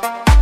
Bye.